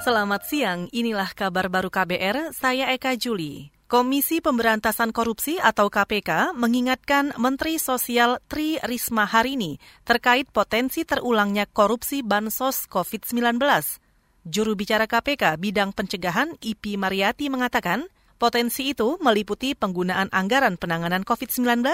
Selamat siang, inilah kabar baru KBR, saya Eka Juli. Komisi Pemberantasan Korupsi atau KPK mengingatkan Menteri Sosial Tri Risma hari ini terkait potensi terulangnya korupsi bansos COVID-19. Juru bicara KPK bidang pencegahan IP Mariati mengatakan, potensi itu meliputi penggunaan anggaran penanganan COVID-19,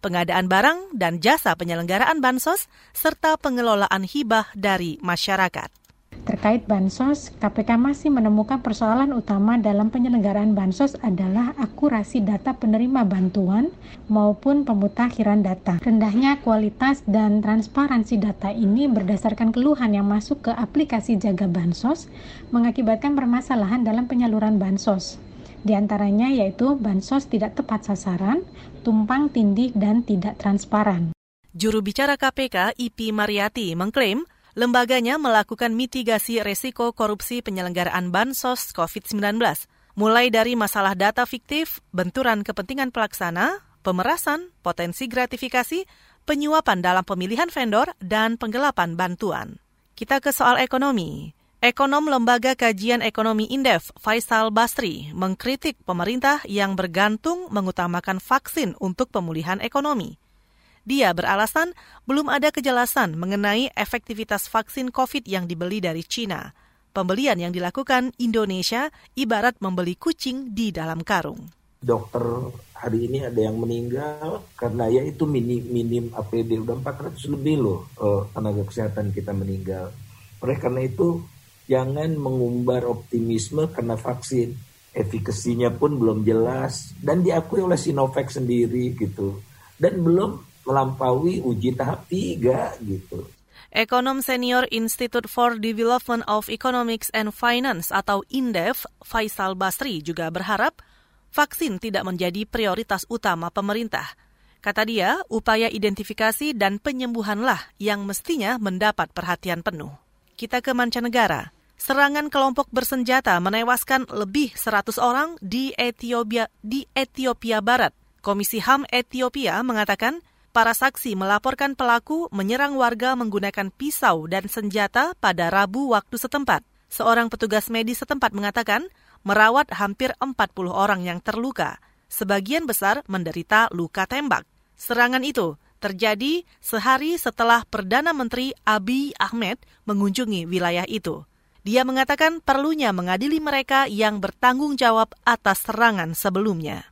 pengadaan barang dan jasa penyelenggaraan bansos, serta pengelolaan hibah dari masyarakat. Terkait bansos, KPK masih menemukan persoalan utama dalam penyelenggaraan bansos adalah akurasi data penerima bantuan maupun pemutakhiran data. Rendahnya kualitas dan transparansi data ini berdasarkan keluhan yang masuk ke aplikasi jaga bansos mengakibatkan permasalahan dalam penyaluran bansos. Di antaranya yaitu bansos tidak tepat sasaran, tumpang tindih, dan tidak transparan. Juru bicara KPK, IP Mariati, mengklaim lembaganya melakukan mitigasi resiko korupsi penyelenggaraan bansos COVID-19, mulai dari masalah data fiktif, benturan kepentingan pelaksana, pemerasan, potensi gratifikasi, penyuapan dalam pemilihan vendor, dan penggelapan bantuan. Kita ke soal ekonomi. Ekonom Lembaga Kajian Ekonomi Indef, Faisal Basri, mengkritik pemerintah yang bergantung mengutamakan vaksin untuk pemulihan ekonomi. Dia beralasan belum ada kejelasan mengenai efektivitas vaksin COVID yang dibeli dari China. Pembelian yang dilakukan Indonesia ibarat membeli kucing di dalam karung. Dokter hari ini ada yang meninggal karena ya itu minim, minim APD udah 400 lebih loh uh, tenaga kesehatan kita meninggal. Oleh karena itu jangan mengumbar optimisme karena vaksin. Efikasinya pun belum jelas dan diakui oleh Sinovac sendiri gitu. Dan belum melampaui uji tahap tiga gitu. Ekonom senior Institute for Development of Economics and Finance atau INDEF, Faisal Basri juga berharap vaksin tidak menjadi prioritas utama pemerintah. Kata dia, upaya identifikasi dan penyembuhanlah yang mestinya mendapat perhatian penuh. Kita ke mancanegara. Serangan kelompok bersenjata menewaskan lebih 100 orang di Ethiopia, di Ethiopia Barat. Komisi HAM Ethiopia mengatakan Para saksi melaporkan pelaku menyerang warga menggunakan pisau dan senjata pada Rabu waktu setempat. Seorang petugas medis setempat mengatakan merawat hampir 40 orang yang terluka. Sebagian besar menderita luka tembak. Serangan itu terjadi sehari setelah Perdana Menteri Abiy Ahmed mengunjungi wilayah itu. Dia mengatakan perlunya mengadili mereka yang bertanggung jawab atas serangan sebelumnya.